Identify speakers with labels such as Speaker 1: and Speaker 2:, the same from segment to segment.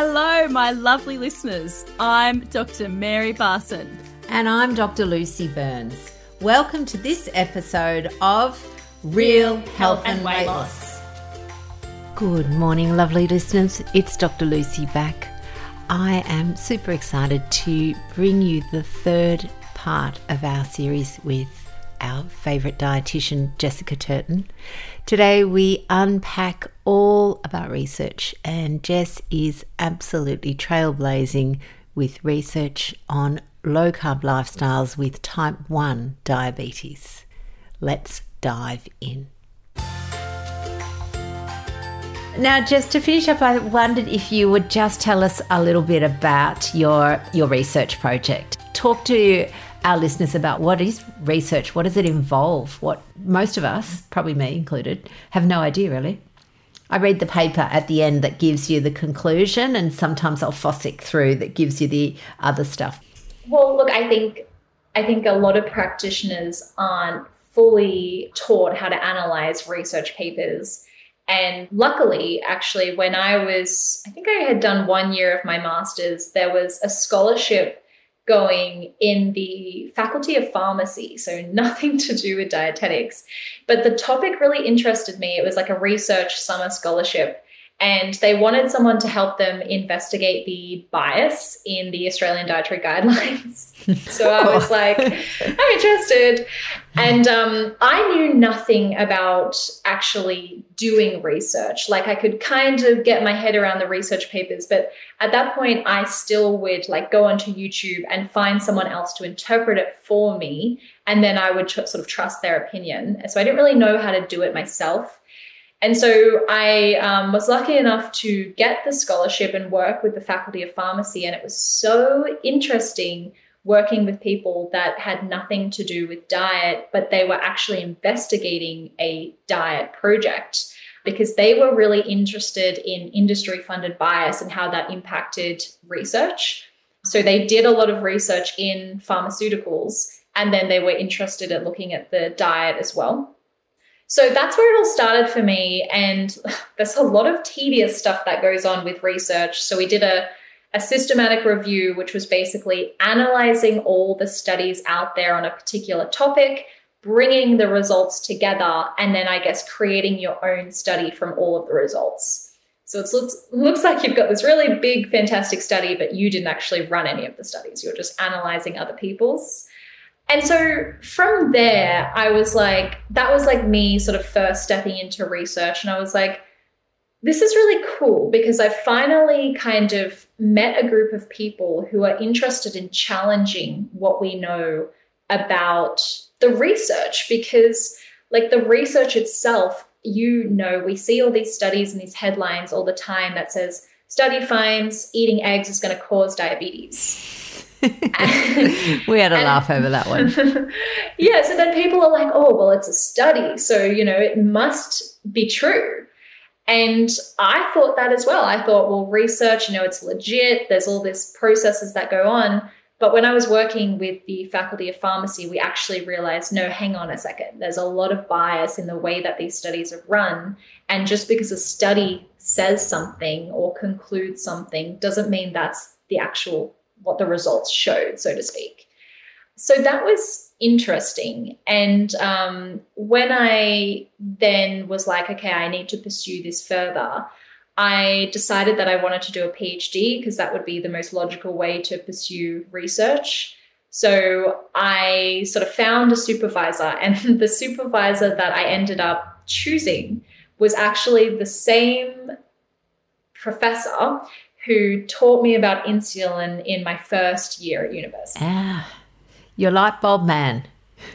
Speaker 1: Hello, my lovely listeners. I'm Dr. Mary Barson.
Speaker 2: And I'm Dr. Lucy Burns. Welcome to this episode of Real Health and, Weight Loss. Good morning, lovely listeners. It's Dr. Lucy back. I am super excited to bring you the third part of our series with our favourite dietitian, Jessica Turton. Today we unpack all about research, and Jess is absolutely trailblazing with research on low carb lifestyles with type 1 diabetes. Let's dive in. Now, just to finish up, I wondered if you would just tell us a little bit about your your research project. Talk to our listeners about what is research, what does it involve? What most of us, probably me included, have no idea really. I read the paper at the end that gives you the conclusion, and sometimes I'll fossick through that gives you the other stuff.
Speaker 3: Well, look, I think I think a lot of practitioners aren't fully taught how to analyze research papers. And luckily, actually, when I was, I think I had done one year of my master's, there was a scholarship going in the faculty of pharmacy, so nothing to do with dietetics. But the topic really interested me. It was like a research summer scholarship and they wanted someone to help them investigate the bias in the Australian dietary guidelines. so I was like, I'm interested. And um, I knew nothing about actually doing research. Like I could kind of get my head around the research papers, but at that point, I still would like go onto YouTube and find someone else to interpret it for me. And then I would tr- sort of trust their opinion. So I didn't really know how to do it myself. And so I um, was lucky enough to get the scholarship and work with the Faculty of Pharmacy. And it was so interesting working with people that had nothing to do with diet, but they were actually investigating a diet project because they were really interested in industry funded bias and how that impacted research. So they did a lot of research in pharmaceuticals and then they were interested in looking at the diet as well. So that's where it all started for me. And there's a lot of tedious stuff that goes on with research. So we did a, a systematic review, which was basically analyzing all the studies out there on a particular topic, bringing the results together, and then I guess creating your own study from all of the results. So it looks, looks like you've got this really big, fantastic study, but you didn't actually run any of the studies. You're just analyzing other people's. And so from there, I was like, that was like me sort of first stepping into research. And I was like, this is really cool because I finally kind of met a group of people who are interested in challenging what we know about the research because, like, the research itself, you know, we see all these studies and these headlines all the time that says, study finds eating eggs is going to cause diabetes
Speaker 2: we had a and, laugh over that one.
Speaker 3: yeah, so then people are like, oh, well, it's a study. So, you know, it must be true. And I thought that as well. I thought, well, research, you know, it's legit. There's all these processes that go on. But when I was working with the Faculty of Pharmacy, we actually realized no, hang on a second. There's a lot of bias in the way that these studies are run. And just because a study says something or concludes something doesn't mean that's the actual what the results showed, so to speak. So that was interesting. And um, when I then was like, okay, I need to pursue this further, I decided that I wanted to do a PhD because that would be the most logical way to pursue research. So I sort of found a supervisor, and the supervisor that I ended up choosing was actually the same professor who taught me about insulin in my first year at university.
Speaker 2: Ah, your light bulb man.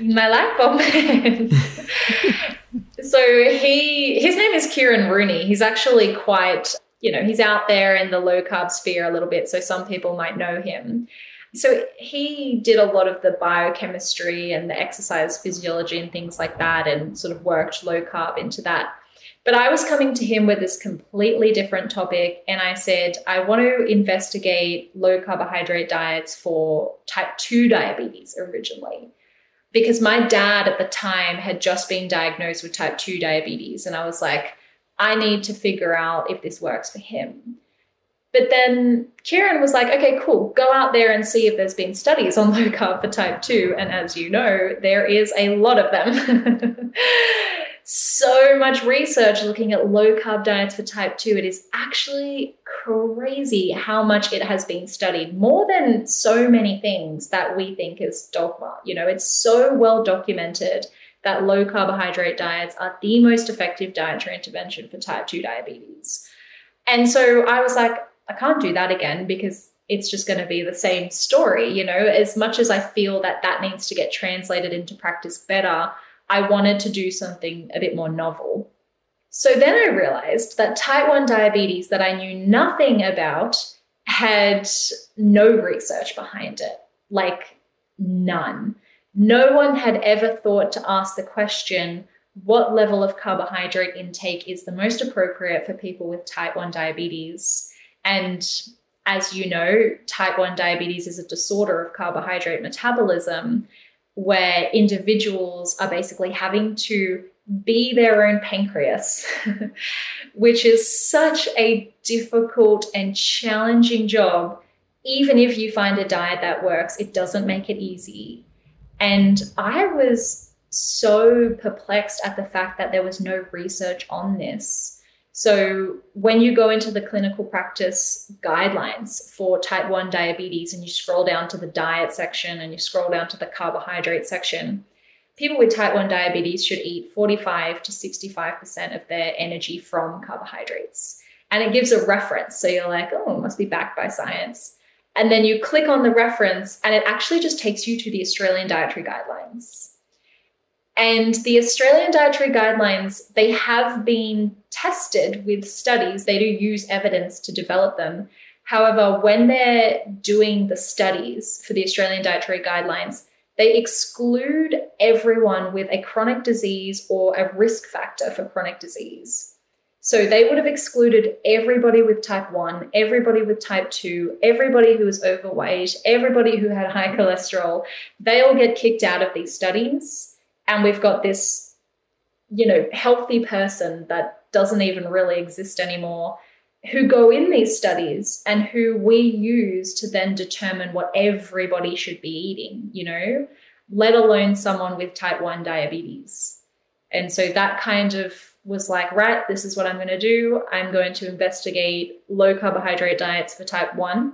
Speaker 3: My light bulb man. so he his name is Kieran Rooney. He's actually quite, you know, he's out there in the low carb sphere a little bit, so some people might know him. So he did a lot of the biochemistry and the exercise physiology and things like that and sort of worked low carb into that. But I was coming to him with this completely different topic. And I said, I want to investigate low carbohydrate diets for type 2 diabetes originally. Because my dad at the time had just been diagnosed with type 2 diabetes. And I was like, I need to figure out if this works for him. But then Kieran was like, okay, cool, go out there and see if there's been studies on low carb for type 2. And as you know, there is a lot of them. so much research looking at low carb diets for type 2. It is actually crazy how much it has been studied, more than so many things that we think is dogma. You know, it's so well documented that low carbohydrate diets are the most effective dietary intervention for type 2 diabetes. And so I was like, I can't do that again because it's just going to be the same story. You know, as much as I feel that that needs to get translated into practice better, I wanted to do something a bit more novel. So then I realized that type 1 diabetes that I knew nothing about had no research behind it, like none. No one had ever thought to ask the question what level of carbohydrate intake is the most appropriate for people with type 1 diabetes? And as you know, type 1 diabetes is a disorder of carbohydrate metabolism where individuals are basically having to be their own pancreas, which is such a difficult and challenging job. Even if you find a diet that works, it doesn't make it easy. And I was so perplexed at the fact that there was no research on this. So, when you go into the clinical practice guidelines for type 1 diabetes and you scroll down to the diet section and you scroll down to the carbohydrate section, people with type 1 diabetes should eat 45 to 65% of their energy from carbohydrates. And it gives a reference. So you're like, oh, it must be backed by science. And then you click on the reference, and it actually just takes you to the Australian Dietary Guidelines. And the Australian Dietary Guidelines, they have been tested with studies. They do use evidence to develop them. However, when they're doing the studies for the Australian Dietary Guidelines, they exclude everyone with a chronic disease or a risk factor for chronic disease. So they would have excluded everybody with type 1, everybody with type 2, everybody who was overweight, everybody who had high cholesterol. They all get kicked out of these studies. And we've got this, you know, healthy person that doesn't even really exist anymore who go in these studies and who we use to then determine what everybody should be eating, you know, let alone someone with type 1 diabetes. And so that kind of was like, right, this is what I'm going to do. I'm going to investigate low carbohydrate diets for type 1.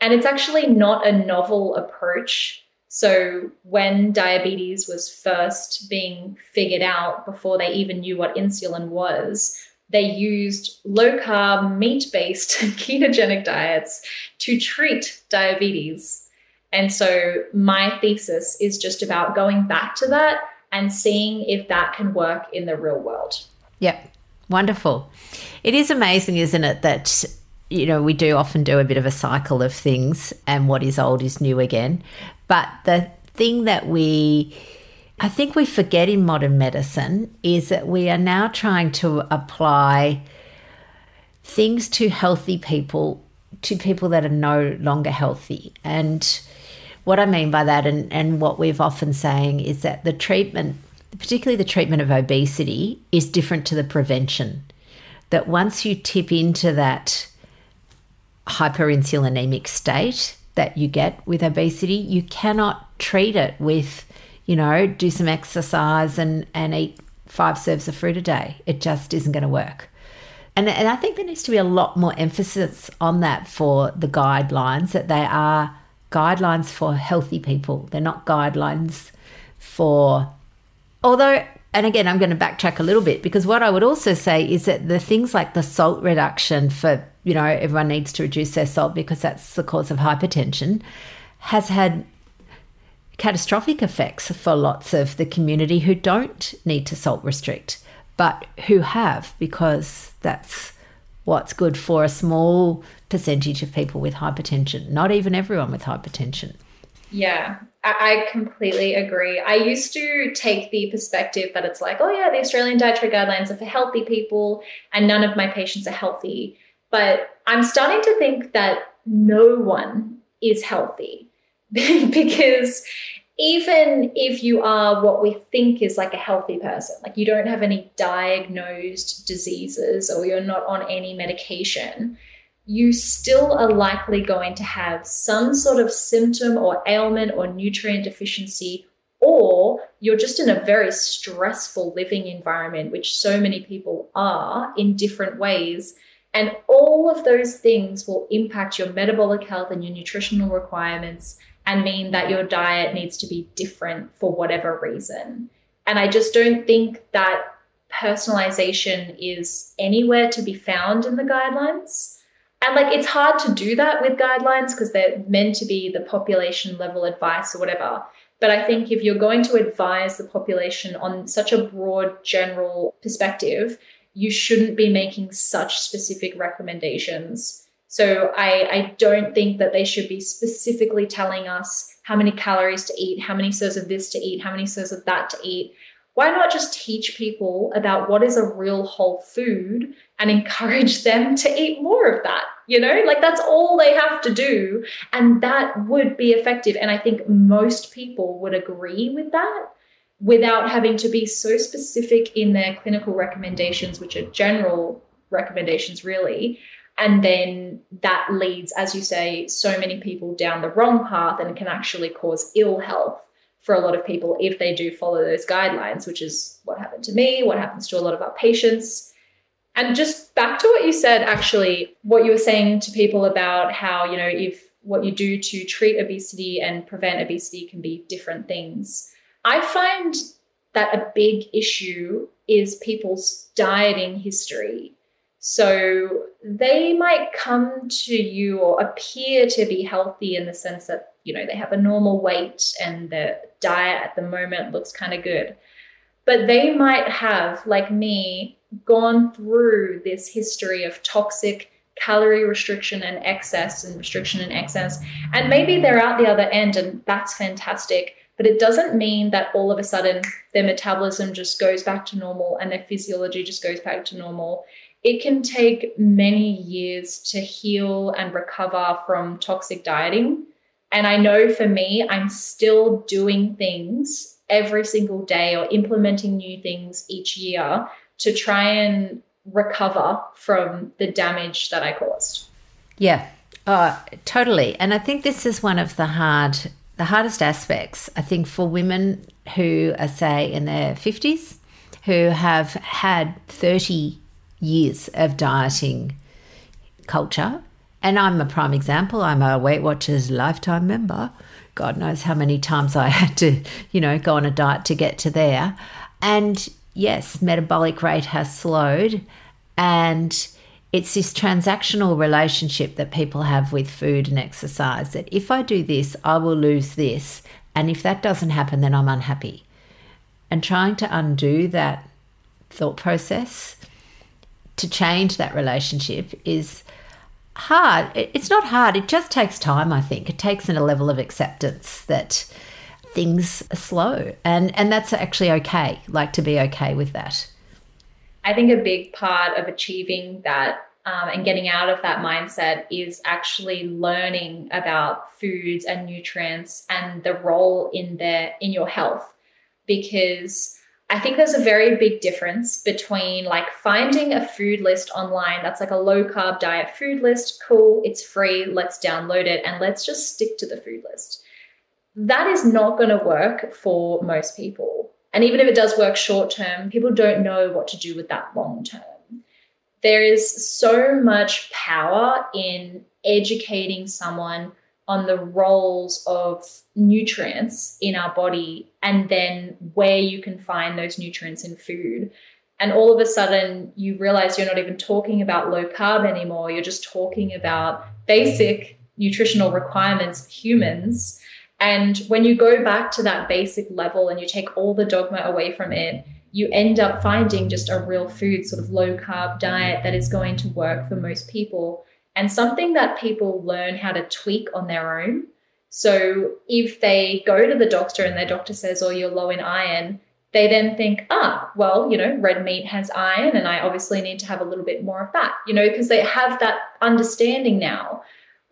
Speaker 3: And it's actually not a novel approach. So, when diabetes was first being figured out before they even knew what insulin was, they used low carb, meat based, ketogenic diets to treat diabetes. And so my thesis is just about going back to that and seeing if that can work in the real world.
Speaker 2: Yep. Wonderful. It is amazing, isn't it, that you know, we do often do a bit of a cycle of things and what is old is new again. But the thing that we I think we forget in modern medicine is that we are now trying to apply things to healthy people to people that are no longer healthy. And what I mean by that, and, and what we've often saying, is that the treatment, particularly the treatment of obesity, is different to the prevention. That once you tip into that hyperinsulinemic state that you get with obesity, you cannot treat it with you know, do some exercise and, and eat five serves of fruit a day. It just isn't going to work. And, and I think there needs to be a lot more emphasis on that for the guidelines, that they are guidelines for healthy people. They're not guidelines for, although, and again, I'm going to backtrack a little bit because what I would also say is that the things like the salt reduction for, you know, everyone needs to reduce their salt because that's the cause of hypertension has had catastrophic effects for lots of the community who don't need to salt restrict, but who have because that's what's good for a small percentage of people with hypertension, not even everyone with hypertension.
Speaker 3: Yeah, I completely agree. I used to take the perspective that it's like, oh, yeah, the Australian dietary guidelines are for healthy people and none of my patients are healthy. But I'm starting to think that no one is healthy because even if you are what we think is like a healthy person, like you don't have any diagnosed diseases or you're not on any medication, you still are likely going to have some sort of symptom or ailment or nutrient deficiency, or you're just in a very stressful living environment, which so many people are in different ways. And all of those things will impact your metabolic health and your nutritional requirements and mean that your diet needs to be different for whatever reason. And I just don't think that personalization is anywhere to be found in the guidelines. And like it's hard to do that with guidelines because they're meant to be the population level advice or whatever. But I think if you're going to advise the population on such a broad general perspective, you shouldn't be making such specific recommendations. So I, I don't think that they should be specifically telling us how many calories to eat, how many serves of this to eat, how many serves of that to eat. Why not just teach people about what is a real whole food and encourage them to eat more of that? You know, like that's all they have to do. And that would be effective. And I think most people would agree with that without having to be so specific in their clinical recommendations, which are general recommendations, really. And then that leads, as you say, so many people down the wrong path and can actually cause ill health for a lot of people if they do follow those guidelines, which is what happened to me, what happens to a lot of our patients. And just back to what you said, actually, what you were saying to people about how, you know, if what you do to treat obesity and prevent obesity can be different things. I find that a big issue is people's dieting history. So they might come to you or appear to be healthy in the sense that, you know, they have a normal weight and their diet at the moment looks kind of good. But they might have, like me, gone through this history of toxic calorie restriction and excess and restriction and excess. And maybe they're out the other end and that's fantastic. But it doesn't mean that all of a sudden their metabolism just goes back to normal and their physiology just goes back to normal. It can take many years to heal and recover from toxic dieting. And I know for me, I'm still doing things every single day or implementing new things each year to try and recover from the damage that I caused.
Speaker 2: Yeah, uh, totally. And I think this is one of the hard the hardest aspects, I think, for women who are, say, in their 50s, who have had 30 years of dieting culture. And I'm a prime example. I'm a Weight Watchers lifetime member. God knows how many times I had to, you know, go on a diet to get to there. And yes, metabolic rate has slowed. And it's this transactional relationship that people have with food and exercise that if I do this, I will lose this. And if that doesn't happen, then I'm unhappy. And trying to undo that thought process to change that relationship is hard. It's not hard, it just takes time, I think. It takes in a level of acceptance that things are slow. And, and that's actually okay, like to be okay with that.
Speaker 3: I think a big part of achieving that um, and getting out of that mindset is actually learning about foods and nutrients and the role in their in your health because I think there's a very big difference between like finding a food list online that's like a low carb diet food list. Cool, it's free, let's download it and let's just stick to the food list. That is not going to work for most people. And even if it does work short term, people don't know what to do with that long term. There is so much power in educating someone on the roles of nutrients in our body and then where you can find those nutrients in food. And all of a sudden, you realize you're not even talking about low carb anymore. You're just talking about basic nutritional requirements for humans and when you go back to that basic level and you take all the dogma away from it, you end up finding just a real food, sort of low carb diet that is going to work for most people and something that people learn how to tweak on their own. So if they go to the doctor and their doctor says, oh, you're low in iron, they then think, ah, well, you know, red meat has iron and I obviously need to have a little bit more of that, you know, because they have that understanding now.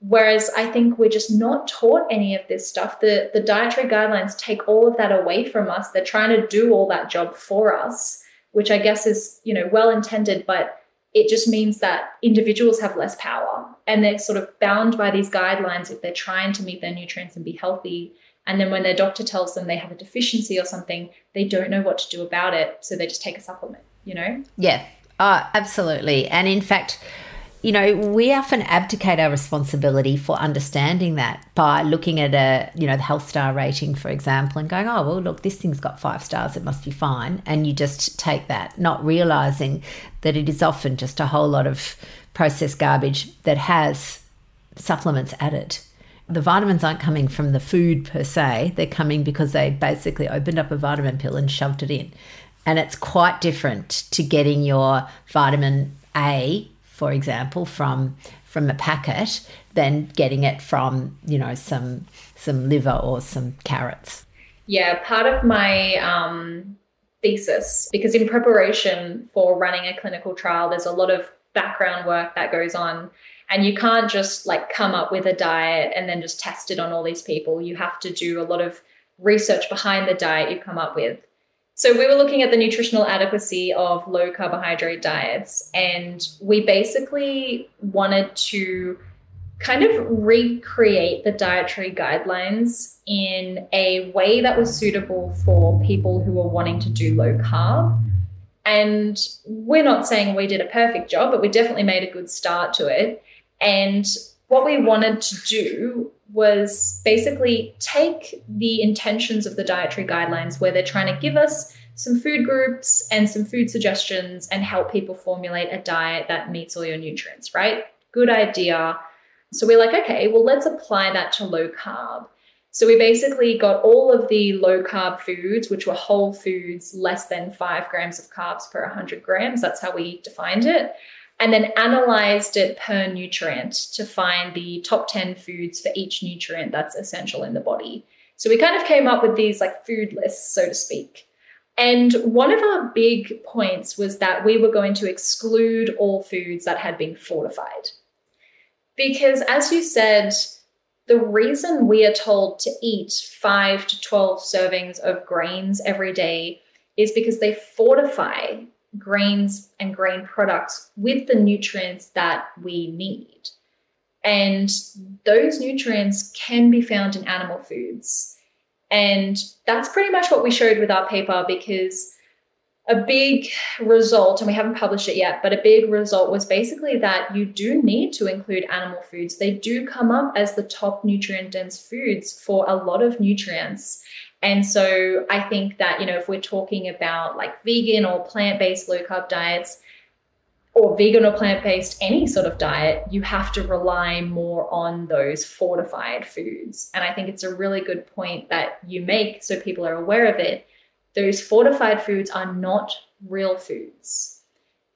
Speaker 3: Whereas I think we're just not taught any of this stuff. The, the dietary guidelines take all of that away from us. They're trying to do all that job for us, which I guess is, you know, well intended, but it just means that individuals have less power. and they're sort of bound by these guidelines if they're trying to meet their nutrients and be healthy. And then when their doctor tells them they have a deficiency or something, they don't know what to do about it. So they just take a supplement, you know?
Speaker 2: Yeah, uh, absolutely. And in fact, you know, we often abdicate our responsibility for understanding that by looking at a, you know, the health star rating, for example, and going, oh, well, look, this thing's got five stars, it must be fine. And you just take that, not realizing that it is often just a whole lot of processed garbage that has supplements added. The vitamins aren't coming from the food per se, they're coming because they basically opened up a vitamin pill and shoved it in. And it's quite different to getting your vitamin A for example, from from a packet than getting it from you know some some liver or some carrots.
Speaker 3: Yeah, part of my um, thesis because in preparation for running a clinical trial, there's a lot of background work that goes on. And you can't just like come up with a diet and then just test it on all these people. You have to do a lot of research behind the diet you come up with. So we were looking at the nutritional adequacy of low carbohydrate diets, and we basically wanted to kind of recreate the dietary guidelines in a way that was suitable for people who were wanting to do low carb. And we're not saying we did a perfect job, but we definitely made a good start to it. And what we wanted to do was basically take the intentions of the dietary guidelines where they're trying to give us some food groups and some food suggestions and help people formulate a diet that meets all your nutrients, right? Good idea. So we're like, okay, well, let's apply that to low carb. So we basically got all of the low carb foods, which were whole foods, less than five grams of carbs per 100 grams. That's how we defined it and then analyzed it per nutrient to find the top 10 foods for each nutrient that's essential in the body. So we kind of came up with these like food lists, so to speak. And one of our big points was that we were going to exclude all foods that had been fortified. Because as you said, the reason we are told to eat 5 to 12 servings of grains every day is because they fortify grains and grain products with the nutrients that we need. And those nutrients can be found in animal foods. And that's pretty much what we showed with our paper because a big result, and we haven't published it yet, but a big result was basically that you do need to include animal foods. They do come up as the top nutrient dense foods for a lot of nutrients. And so I think that, you know, if we're talking about like vegan or plant based low carb diets, or vegan or plant based, any sort of diet, you have to rely more on those fortified foods. And I think it's a really good point that you make so people are aware of it. Those fortified foods are not real foods.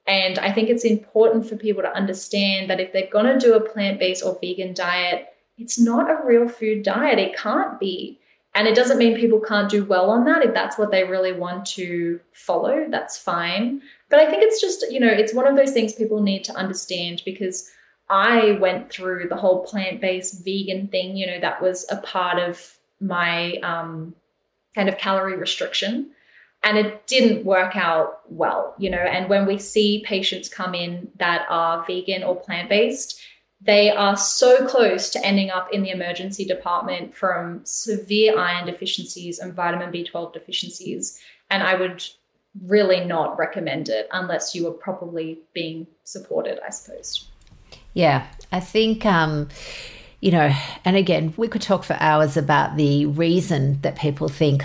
Speaker 3: And I think it's important for people to understand that if they're going to do a plant based or vegan diet, it's not a real food diet. It can't be. And it doesn't mean people can't do well on that. If that's what they really want to follow, that's fine. But I think it's just, you know, it's one of those things people need to understand because I went through the whole plant based vegan thing, you know, that was a part of my um, kind of calorie restriction. And it didn't work out well, you know. And when we see patients come in that are vegan or plant based, they are so close to ending up in the emergency department from severe iron deficiencies and vitamin B12 deficiencies. And I would really not recommend it unless you are properly being supported, I suppose.
Speaker 2: Yeah, I think, um, you know, and again, we could talk for hours about the reason that people think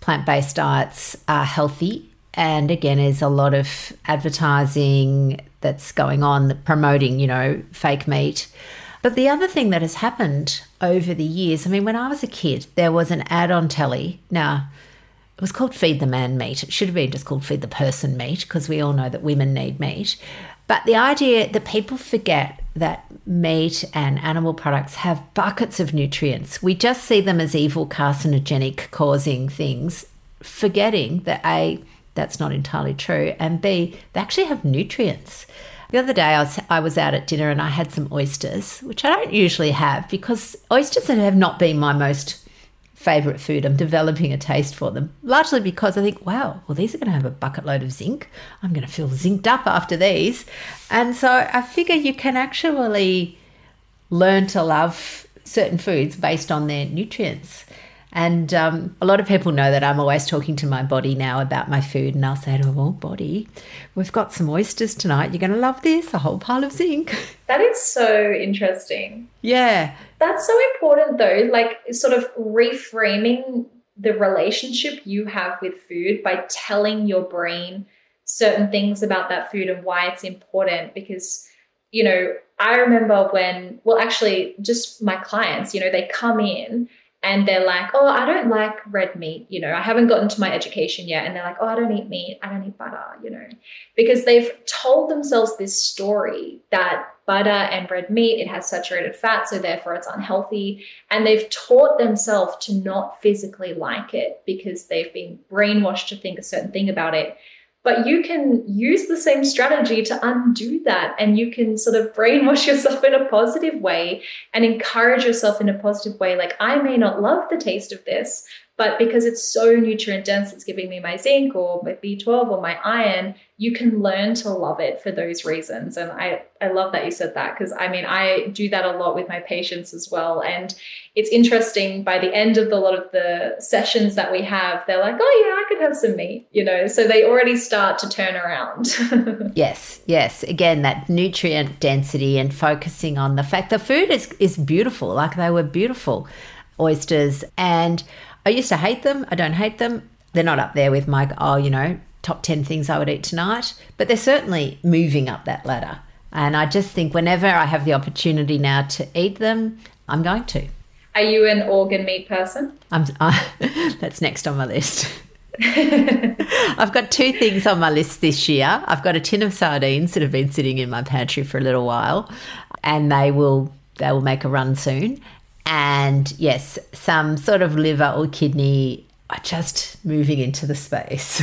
Speaker 2: plant based diets are healthy. And again, there's a lot of advertising that's going on promoting, you know, fake meat. But the other thing that has happened over the years, I mean, when I was a kid, there was an ad on telly. Now, it was called Feed the Man Meat. It should have been just called Feed the Person Meat because we all know that women need meat. But the idea that people forget that meat and animal products have buckets of nutrients. We just see them as evil, carcinogenic, causing things, forgetting that A, that's not entirely true. And B, they actually have nutrients. The other day, I was, I was out at dinner and I had some oysters, which I don't usually have because oysters have not been my most favorite food. I'm developing a taste for them, largely because I think, wow, well, these are going to have a bucket load of zinc. I'm going to feel zinced up after these. And so I figure you can actually learn to love certain foods based on their nutrients. And um, a lot of people know that I'm always talking to my body now about my food, and I'll say to them, "Well, body, we've got some oysters tonight. You're going to love this. A whole pile of zinc."
Speaker 3: That is so interesting.
Speaker 2: Yeah,
Speaker 3: that's so important, though. Like, sort of reframing the relationship you have with food by telling your brain certain things about that food and why it's important because you know i remember when well actually just my clients you know they come in and they're like, oh, I don't like red meat. You know, I haven't gotten to my education yet. And they're like, oh, I don't eat meat. I don't eat butter, you know, because they've told themselves this story that butter and red meat, it has saturated fat. So therefore it's unhealthy. And they've taught themselves to not physically like it because they've been brainwashed to think a certain thing about it. But you can use the same strategy to undo that. And you can sort of brainwash yourself in a positive way and encourage yourself in a positive way. Like, I may not love the taste of this, but because it's so nutrient dense, it's giving me my zinc or my B12 or my iron, you can learn to love it for those reasons. And I, I love that you said that because I mean, I do that a lot with my patients as well. And it's interesting by the end of the lot of the sessions that we have, they're like, oh, yeah, I could have some meat, you know, so they already start to turn around.
Speaker 2: yes, yes. Again, that nutrient density and focusing on the fact the food is, is beautiful, like they were beautiful oysters. And I used to hate them. I don't hate them. They're not up there with my, oh, you know, top 10 things I would eat tonight, but they're certainly moving up that ladder. And I just think whenever I have the opportunity now to eat them, I'm going to.
Speaker 3: Are you an organ meat person?
Speaker 2: I'm, uh, that's next on my list. I've got two things on my list this year. I've got a tin of sardines that have been sitting in my pantry for a little while, and they will they will make a run soon and yes, some sort of liver or kidney are just moving into the space.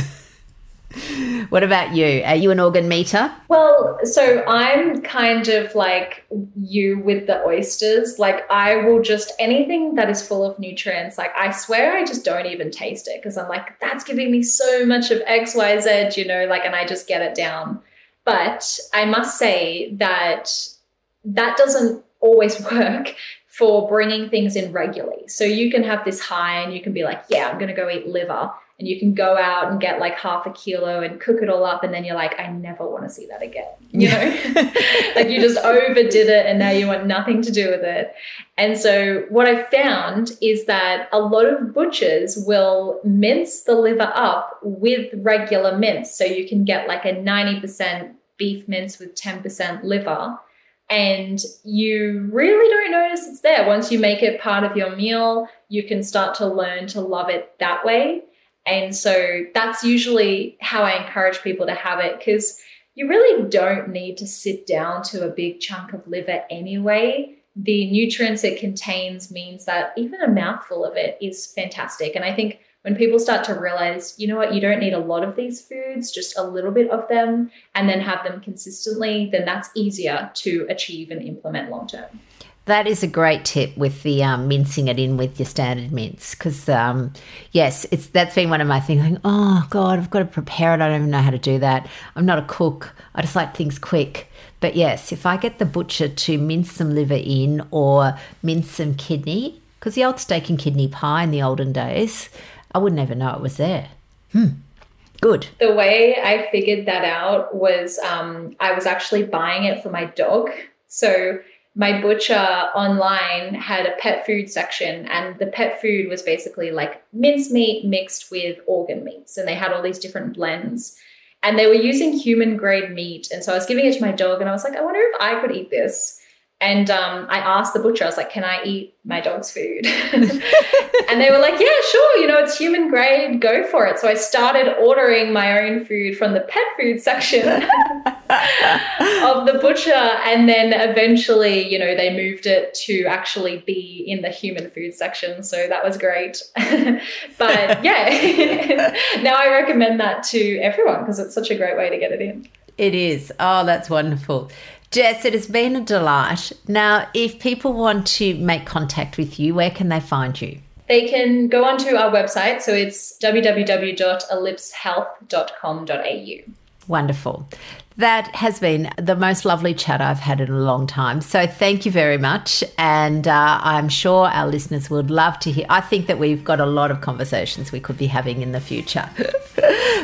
Speaker 2: what about you? Are you an organ meter?
Speaker 3: Well, so I'm kind of like you with the oysters. Like, I will just anything that is full of nutrients, like, I swear I just don't even taste it because I'm like, that's giving me so much of XYZ, you know, like, and I just get it down. But I must say that that doesn't always work for bringing things in regularly. So you can have this high and you can be like, yeah, I'm going to go eat liver. And you can go out and get like half a kilo and cook it all up. And then you're like, I never want to see that again. You know, like you just overdid it and now you want nothing to do with it. And so what I found is that a lot of butchers will mince the liver up with regular mince. So you can get like a 90% beef mince with 10% liver and you really don't notice it's there. Once you make it part of your meal, you can start to learn to love it that way. And so that's usually how I encourage people to have it because you really don't need to sit down to a big chunk of liver anyway. The nutrients it contains means that even a mouthful of it is fantastic. And I think when people start to realize, you know what, you don't need a lot of these foods, just a little bit of them, and then have them consistently, then that's easier to achieve and implement long term.
Speaker 2: That is a great tip with the um, mincing it in with your standard mince because um, yes, it's that's been one of my things. Like, oh God, I've got to prepare it. I don't even know how to do that. I'm not a cook. I just like things quick. But yes, if I get the butcher to mince some liver in or mince some kidney, because the old steak and kidney pie in the olden days, I wouldn't never know it was there. Hmm. Good.
Speaker 3: The way I figured that out was um, I was actually buying it for my dog. So my butcher online had a pet food section, and the pet food was basically like mincemeat mixed with organ meats, and they had all these different blends. And they were using human grade meat. And so I was giving it to my dog, and I was like, I wonder if I could eat this. And um, I asked the butcher, I was like, can I eat my dog's food? and they were like, yeah, sure. You know, it's human grade. Go for it. So I started ordering my own food from the pet food section of the butcher. And then eventually, you know, they moved it to actually be in the human food section. So that was great. but yeah, now I recommend that to everyone because it's such a great way to get it in.
Speaker 2: It is. Oh, that's wonderful. Jess, it has been a delight. Now, if people want to make contact with you, where can they find you?
Speaker 3: They can go onto our website. So it's www.ellipsehealth.com.au.
Speaker 2: Wonderful. That has been the most lovely chat I've had in a long time. So thank you very much. And uh, I'm sure our listeners would love to hear. I think that we've got a lot of conversations we could be having in the future.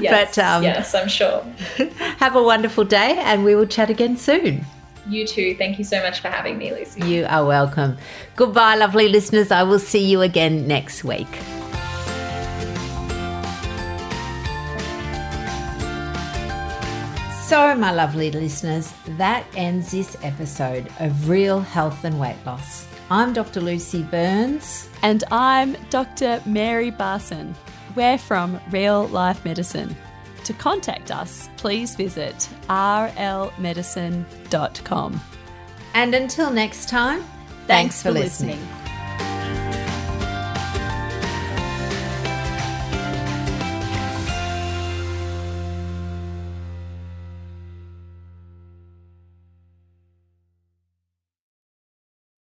Speaker 3: yes, but, um, yes, I'm sure.
Speaker 2: Have a wonderful day and we will chat again soon.
Speaker 3: You too. Thank you so much for having me, Lucy.
Speaker 2: You are welcome. Goodbye, lovely listeners. I will see you again next week. So, my lovely listeners, that ends this episode of Real Health and Weight Loss. I'm Dr. Lucy Burns.
Speaker 1: And I'm Dr. Mary Barson. We're from Real Life Medicine. To contact us, please visit rlmedicine.com.
Speaker 2: And until next time, thanks, thanks for, for listening. listening.